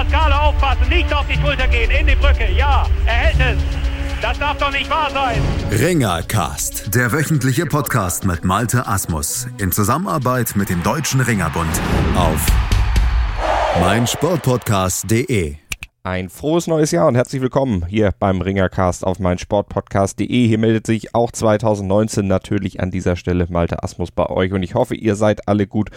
Pascale aufpassen, nicht auf die Schulter gehen, in die Brücke. Ja, er hält es. Das darf doch nicht wahr sein. Ringercast, der wöchentliche Podcast mit Malte Asmus in Zusammenarbeit mit dem Deutschen Ringerbund auf meinsportpodcast.de. Ein frohes neues Jahr und herzlich willkommen hier beim Ringercast auf meinsportpodcast.de. Hier meldet sich auch 2019 natürlich an dieser Stelle Malte Asmus bei euch und ich hoffe, ihr seid alle gut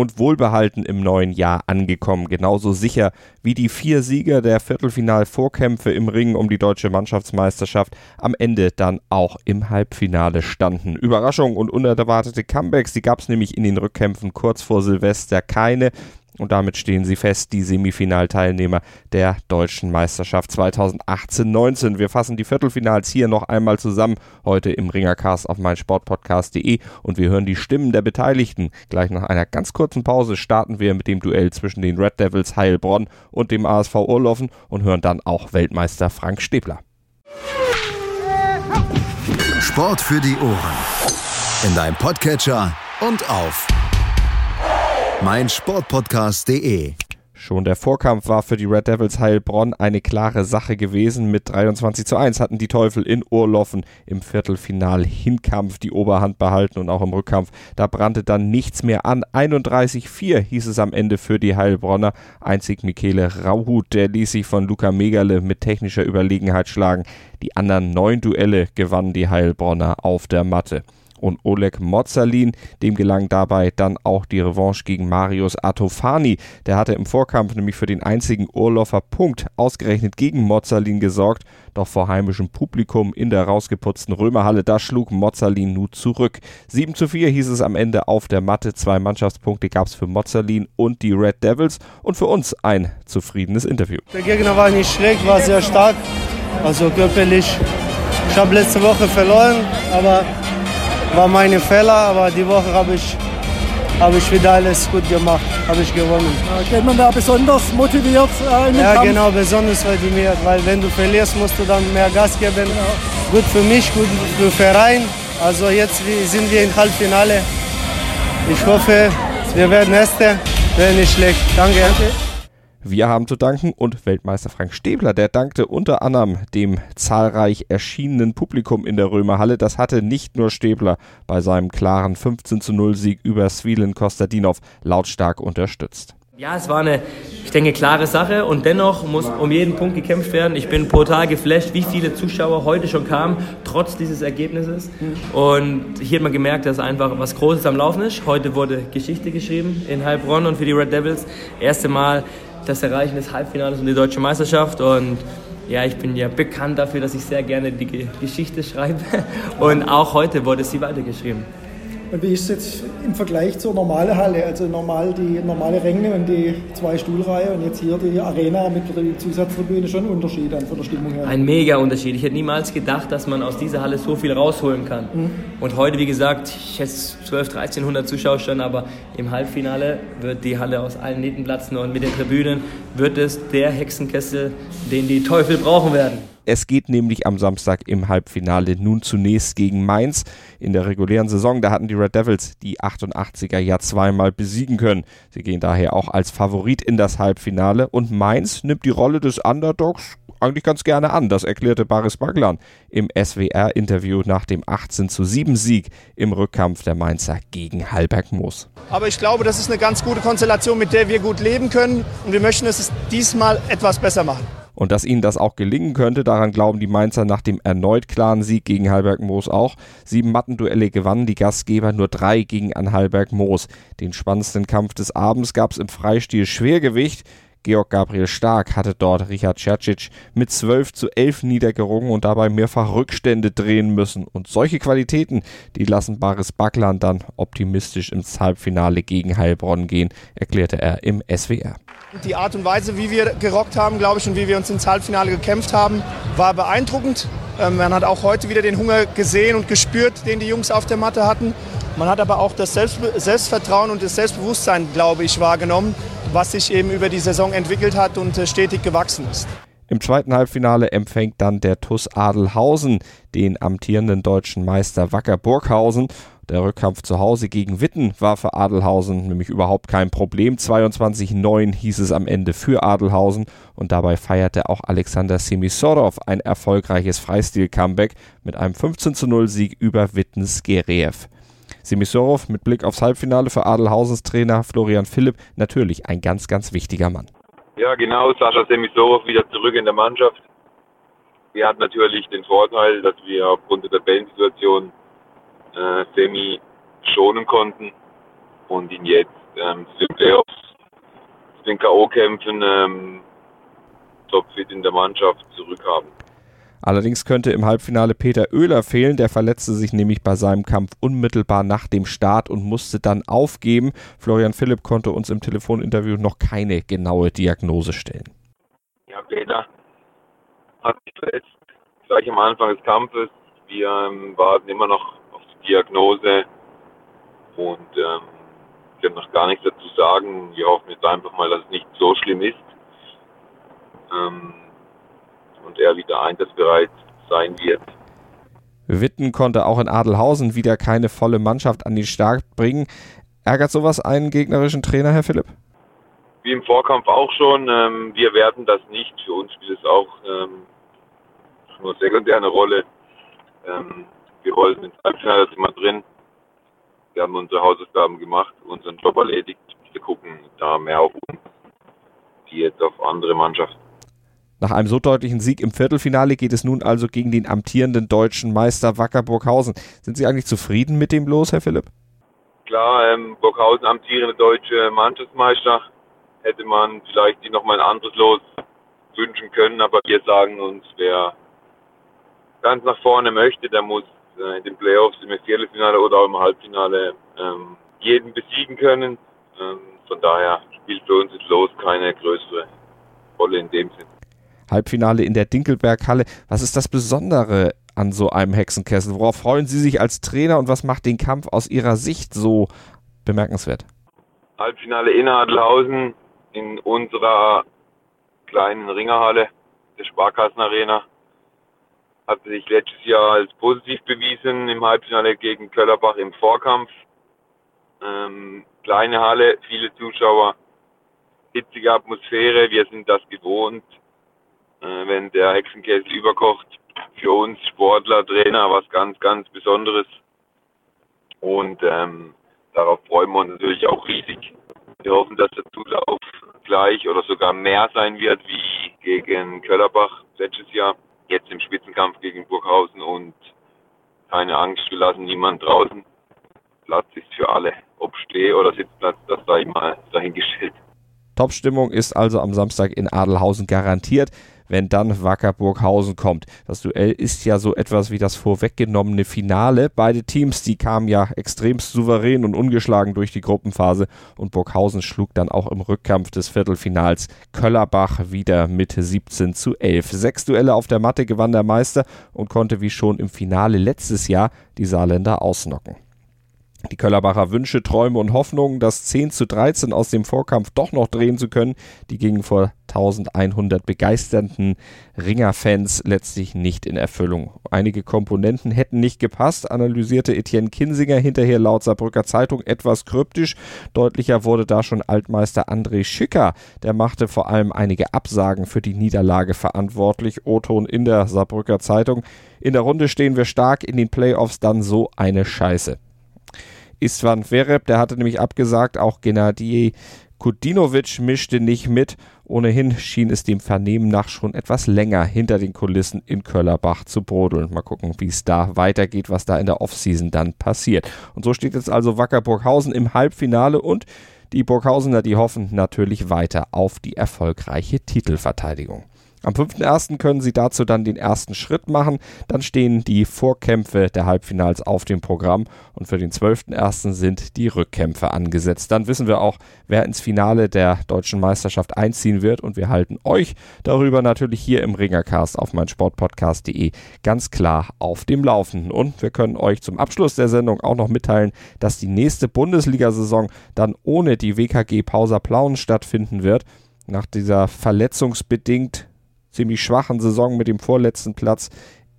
und wohlbehalten im neuen Jahr angekommen. Genauso sicher wie die vier Sieger der Viertelfinal-Vorkämpfe im Ring um die deutsche Mannschaftsmeisterschaft am Ende dann auch im Halbfinale standen. Überraschung und unerwartete Comebacks, die gab es nämlich in den Rückkämpfen kurz vor Silvester keine. Und damit stehen sie fest, die Semifinalteilnehmer der deutschen Meisterschaft 2018-19. Wir fassen die Viertelfinals hier noch einmal zusammen, heute im Ringercast auf meinsportpodcast.de und wir hören die Stimmen der Beteiligten. Gleich nach einer ganz kurzen Pause starten wir mit dem Duell zwischen den Red Devils Heilbronn und dem ASV Urloffen und hören dann auch Weltmeister Frank Stäbler. Sport für die Ohren. In deinem Podcatcher und auf meinsportpodcast.de. Schon der Vorkampf war für die Red Devils Heilbronn eine klare Sache gewesen. Mit 23 zu 1 hatten die Teufel in Urloffen im Viertelfinal Hinkampf die Oberhand behalten und auch im Rückkampf. Da brannte dann nichts mehr an. 31-4 hieß es am Ende für die Heilbronner. Einzig Michele Rauhut, der ließ sich von Luca Megale mit technischer Überlegenheit schlagen. Die anderen neun Duelle gewannen die Heilbronner auf der Matte und Oleg Mozalin. Dem gelang dabei dann auch die Revanche gegen Marius Atofani. Der hatte im Vorkampf nämlich für den einzigen Urloffer Punkt ausgerechnet gegen Mozalin gesorgt. Doch vor heimischem Publikum in der rausgeputzten Römerhalle, da schlug Mozalin nun zurück. 7 zu 4 hieß es am Ende auf der Matte. Zwei Mannschaftspunkte gab es für Mozalin und die Red Devils und für uns ein zufriedenes Interview. Der Gegner war nicht schlecht, war sehr stark, also körperlich. Ich habe letzte Woche verloren, aber war meine Fehler, aber die Woche habe ich, hab ich wieder alles gut gemacht, habe ich gewonnen. Geht man da besonders motiviert äh, in den Ja, Kampf? genau, besonders motiviert, weil wenn du verlierst, musst du dann mehr Gas geben. Gut für mich, gut für den Verein. Also jetzt sind wir im Halbfinale. Ich hoffe, wir werden Erste, wäre nicht schlecht. Danke. Wir haben zu danken und Weltmeister Frank Stäbler, der dankte unter anderem dem zahlreich erschienenen Publikum in der Römerhalle. Das hatte nicht nur Stäbler bei seinem klaren 15 zu 0 Sieg über Svilen Kostadinov lautstark unterstützt. Ja, es war eine, ich denke, klare Sache und dennoch muss um jeden Punkt gekämpft werden. Ich bin brutal geflasht, wie viele Zuschauer heute schon kamen, trotz dieses Ergebnisses. Und hier hat man gemerkt, dass einfach was Großes am Laufen ist. Heute wurde Geschichte geschrieben in Heilbronn und für die Red Devils. Erste Mal das Erreichen des Halbfinales und die deutsche Meisterschaft und ja, ich bin ja bekannt dafür, dass ich sehr gerne die Ge- Geschichte schreibe und auch heute wurde sie weitergeschrieben. Und wie ist es jetzt im Vergleich zur normalen Halle? Also normal die normale Ränge und die zwei Stuhlreihe und jetzt hier die Arena mit der Zusatztribüne schon ein Unterschied von der Stimmung her. Ein mega Unterschied. Ich hätte niemals gedacht, dass man aus dieser Halle so viel rausholen kann. Und heute, wie gesagt, ich hätte 12, 1300 Zuschauer schon, aber im Halbfinale wird die Halle aus allen Nähten platzen und mit den Tribünen wird es der Hexenkessel, den die Teufel brauchen werden. Es geht nämlich am Samstag im Halbfinale nun zunächst gegen Mainz. In der regulären Saison, da hatten die Red Devils die 88er ja zweimal besiegen können. Sie gehen daher auch als Favorit in das Halbfinale und Mainz nimmt die Rolle des Underdogs eigentlich ganz gerne an. Das erklärte Baris Baglan im SWR-Interview nach dem 18 zu 7 Sieg im Rückkampf der Mainzer gegen Halberg Moos. Aber ich glaube, das ist eine ganz gute Konstellation, mit der wir gut leben können. Und wir möchten es diesmal etwas besser machen. Und dass ihnen das auch gelingen könnte, daran glauben die Mainzer nach dem erneut klaren Sieg gegen Halberg Moos auch. Sieben Mattenduelle gewannen die Gastgeber, nur drei gegen an Halberg Moos. Den spannendsten Kampf des Abends gab es im Freistil Schwergewicht. Georg Gabriel Stark hatte dort Richard Cercic mit 12 zu 11 niedergerungen und dabei mehrfach Rückstände drehen müssen. Und solche Qualitäten, die lassen Baris Backland dann optimistisch ins Halbfinale gegen Heilbronn gehen, erklärte er im SWR. Die Art und Weise, wie wir gerockt haben, glaube ich, und wie wir uns ins Halbfinale gekämpft haben, war beeindruckend. Ähm, Man hat auch heute wieder den Hunger gesehen und gespürt, den die Jungs auf der Matte hatten. Man hat aber auch das Selbstvertrauen und das Selbstbewusstsein, glaube ich, wahrgenommen, was sich eben über die Saison entwickelt hat und äh, stetig gewachsen ist. Im zweiten Halbfinale empfängt dann der TuS Adelhausen den amtierenden deutschen Meister Wacker Burghausen. Der Rückkampf zu Hause gegen Witten war für Adelhausen nämlich überhaupt kein Problem. 22-9 hieß es am Ende für Adelhausen und dabei feierte auch Alexander Semisorov ein erfolgreiches Freistil-Comeback mit einem 15-0 Sieg über Wittens Gereev. Semisorov mit Blick aufs Halbfinale für Adelhausens Trainer Florian Philipp natürlich ein ganz, ganz wichtiger Mann. Ja, genau. Sascha Semisorov wieder zurück in der Mannschaft. Wir hatten natürlich den Vorteil, dass wir aufgrund der Tabellensituation äh, Semi schonen konnten und ihn jetzt ähm, zu den Playoffs, zu den K.O.-Kämpfen ähm, topfit in der Mannschaft zurückhaben. Allerdings könnte im Halbfinale Peter Oehler fehlen, der verletzte sich nämlich bei seinem Kampf unmittelbar nach dem Start und musste dann aufgeben. Florian Philipp konnte uns im Telefoninterview noch keine genaue Diagnose stellen. Ja, Peter hat sich verletzt gleich am Anfang des Kampfes. Wir ähm, warten immer noch auf die Diagnose und ähm, können noch gar nichts dazu sagen. Wir hoffen jetzt einfach mal, dass es nicht so schlimm ist. Ähm, und er wieder einsatzbereit sein wird. Witten konnte auch in Adelhausen wieder keine volle Mannschaft an den Start bringen. Ärgert sowas einen gegnerischen Trainer, Herr Philipp? Wie im Vorkampf auch schon. Ähm, wir werten das nicht. Für uns spielt es auch ähm, nur sekundär eine Rolle. Ähm, wir wollten ins Halbfinale immer drin. Wir haben unsere Hausaufgaben gemacht, unseren Job erledigt. Wir gucken da mehr auf uns, die jetzt auf andere Mannschaften. Nach einem so deutlichen Sieg im Viertelfinale geht es nun also gegen den amtierenden deutschen Meister Wacker Burghausen. Sind Sie eigentlich zufrieden mit dem Los, Herr Philipp? Klar, ähm, Burghausen amtierende deutsche Mannschaftsmeister. Hätte man vielleicht die nochmal ein anderes Los wünschen können, aber wir sagen uns, wer ganz nach vorne möchte, der muss äh, in den Playoffs im Viertelfinale oder auch im Halbfinale ähm, jeden besiegen können. Ähm, von daher spielt für uns das Los keine größere Rolle in dem Sinn. Halbfinale in der Dinkelberghalle. Was ist das Besondere an so einem Hexenkessel? Worauf freuen Sie sich als Trainer und was macht den Kampf aus Ihrer Sicht so bemerkenswert? Halbfinale in Adelhausen in unserer kleinen Ringerhalle der Sparkassenarena hat sich letztes Jahr als positiv bewiesen im Halbfinale gegen Köllerbach im Vorkampf. Ähm, kleine Halle, viele Zuschauer, hitzige Atmosphäre, wir sind das gewohnt wenn der Hexenkessel überkocht. Für uns Sportler, Trainer was ganz, ganz Besonderes. Und ähm, darauf freuen wir uns natürlich auch riesig. Wir hoffen, dass der Zulauf gleich oder sogar mehr sein wird wie gegen Köllerbach letztes Jahr. Jetzt im Spitzenkampf gegen Burghausen und keine Angst, wir lassen niemand draußen. Platz ist für alle. Ob Steh- oder Sitzplatz, das sei mal dahingestellt. Top-Stimmung ist also am Samstag in Adelhausen garantiert wenn dann Wacker Burghausen kommt. Das Duell ist ja so etwas wie das vorweggenommene Finale. Beide Teams, die kamen ja extremst souverän und ungeschlagen durch die Gruppenphase und Burghausen schlug dann auch im Rückkampf des Viertelfinals Köllerbach wieder mit 17 zu 11. Sechs Duelle auf der Matte gewann der Meister und konnte wie schon im Finale letztes Jahr die Saarländer ausnocken. Die Köllerbacher Wünsche, Träume und Hoffnungen, das 10 zu 13 aus dem Vorkampf doch noch drehen zu können, die gingen vor 1100 begeisterten Ringerfans letztlich nicht in Erfüllung. Einige Komponenten hätten nicht gepasst, analysierte Etienne Kinsinger hinterher laut Saarbrücker Zeitung etwas kryptisch. Deutlicher wurde da schon Altmeister André Schicker. Der machte vor allem einige Absagen für die Niederlage verantwortlich. O-Ton in der Saarbrücker Zeitung. In der Runde stehen wir stark, in den Playoffs dann so eine Scheiße. Istvan Vereb, der hatte nämlich abgesagt, auch Gennady Kudinovic mischte nicht mit. Ohnehin schien es dem Vernehmen nach schon etwas länger hinter den Kulissen in Köllerbach zu brodeln. Mal gucken, wie es da weitergeht, was da in der Offseason dann passiert. Und so steht jetzt also Wacker Burghausen im Halbfinale und die Burghausener, die hoffen natürlich weiter auf die erfolgreiche Titelverteidigung. Am 5.1. können sie dazu dann den ersten Schritt machen. Dann stehen die Vorkämpfe der Halbfinals auf dem Programm und für den 12.1. sind die Rückkämpfe angesetzt. Dann wissen wir auch, wer ins Finale der deutschen Meisterschaft einziehen wird und wir halten euch darüber natürlich hier im Ringercast auf meinsportpodcast.de ganz klar auf dem Laufenden. Und wir können euch zum Abschluss der Sendung auch noch mitteilen, dass die nächste Bundesliga-Saison dann ohne die WKG Pausa Plauen stattfinden wird. Nach dieser verletzungsbedingt ziemlich schwachen Saison mit dem vorletzten Platz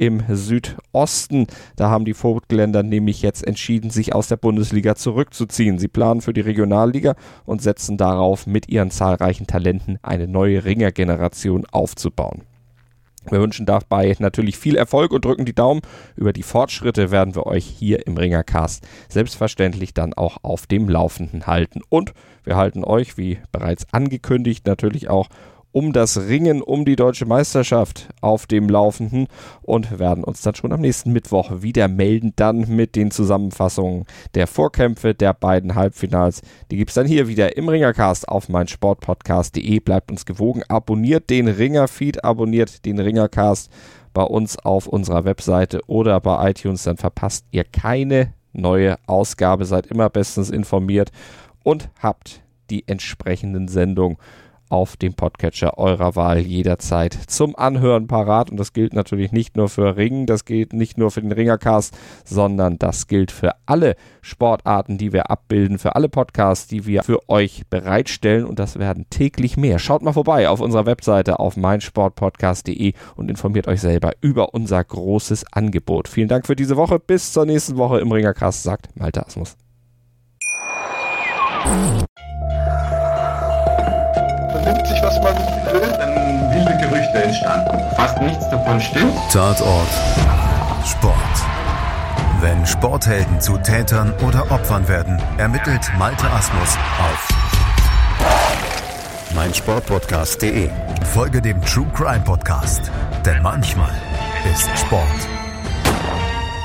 im Südosten. Da haben die Vogtländer nämlich jetzt entschieden, sich aus der Bundesliga zurückzuziehen. Sie planen für die Regionalliga und setzen darauf, mit ihren zahlreichen Talenten eine neue Ringergeneration aufzubauen. Wir wünschen dabei natürlich viel Erfolg und drücken die Daumen. Über die Fortschritte werden wir euch hier im Ringercast selbstverständlich dann auch auf dem Laufenden halten. Und wir halten euch, wie bereits angekündigt, natürlich auch um das Ringen um die deutsche Meisterschaft auf dem Laufenden und werden uns dann schon am nächsten Mittwoch wieder melden, dann mit den Zusammenfassungen der Vorkämpfe der beiden Halbfinals. Die gibt es dann hier wieder im Ringercast auf meinsportpodcast.de. Bleibt uns gewogen, abonniert den Ringerfeed, abonniert den Ringercast bei uns auf unserer Webseite oder bei iTunes, dann verpasst ihr keine neue Ausgabe, seid immer bestens informiert und habt die entsprechenden Sendungen auf dem Podcatcher eurer Wahl jederzeit zum Anhören parat. Und das gilt natürlich nicht nur für Ringen, das gilt nicht nur für den Ringercast, sondern das gilt für alle Sportarten, die wir abbilden, für alle Podcasts, die wir für euch bereitstellen. Und das werden täglich mehr. Schaut mal vorbei auf unserer Webseite auf meinsportpodcast.de und informiert euch selber über unser großes Angebot. Vielen Dank für diese Woche. Bis zur nächsten Woche im Ringercast, sagt Malte Asmus. Nimmt sich, was man will. Dann wilde Gerüchte entstanden. Fast nichts davon stimmt. Tatort Sport. Wenn Sporthelden zu Tätern oder Opfern werden, ermittelt Malte Asmus auf meinsportpodcast.de. Folge dem True Crime Podcast, denn manchmal ist Sport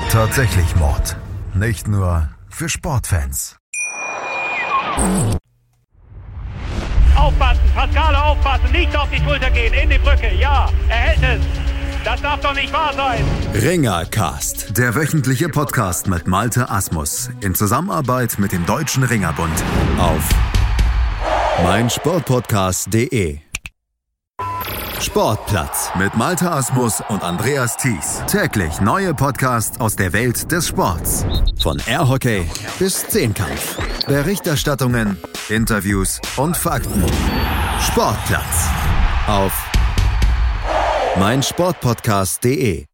tatsächlich Mord. Nicht nur für Sportfans. Aufpassen, Pascale aufpassen, nicht auf die Schulter gehen, in die Brücke, ja, er hält es. Das darf doch nicht wahr sein. Ringercast, der wöchentliche Podcast mit Malte Asmus in Zusammenarbeit mit dem Deutschen Ringerbund auf meinsportpodcast.de. Sportplatz mit Malte Asmus und Andreas Thies. Täglich neue Podcasts aus der Welt des Sports. Von Airhockey bis Zehnkampf. Berichterstattungen, Interviews und Fakten. Sportplatz auf meinsportpodcast.de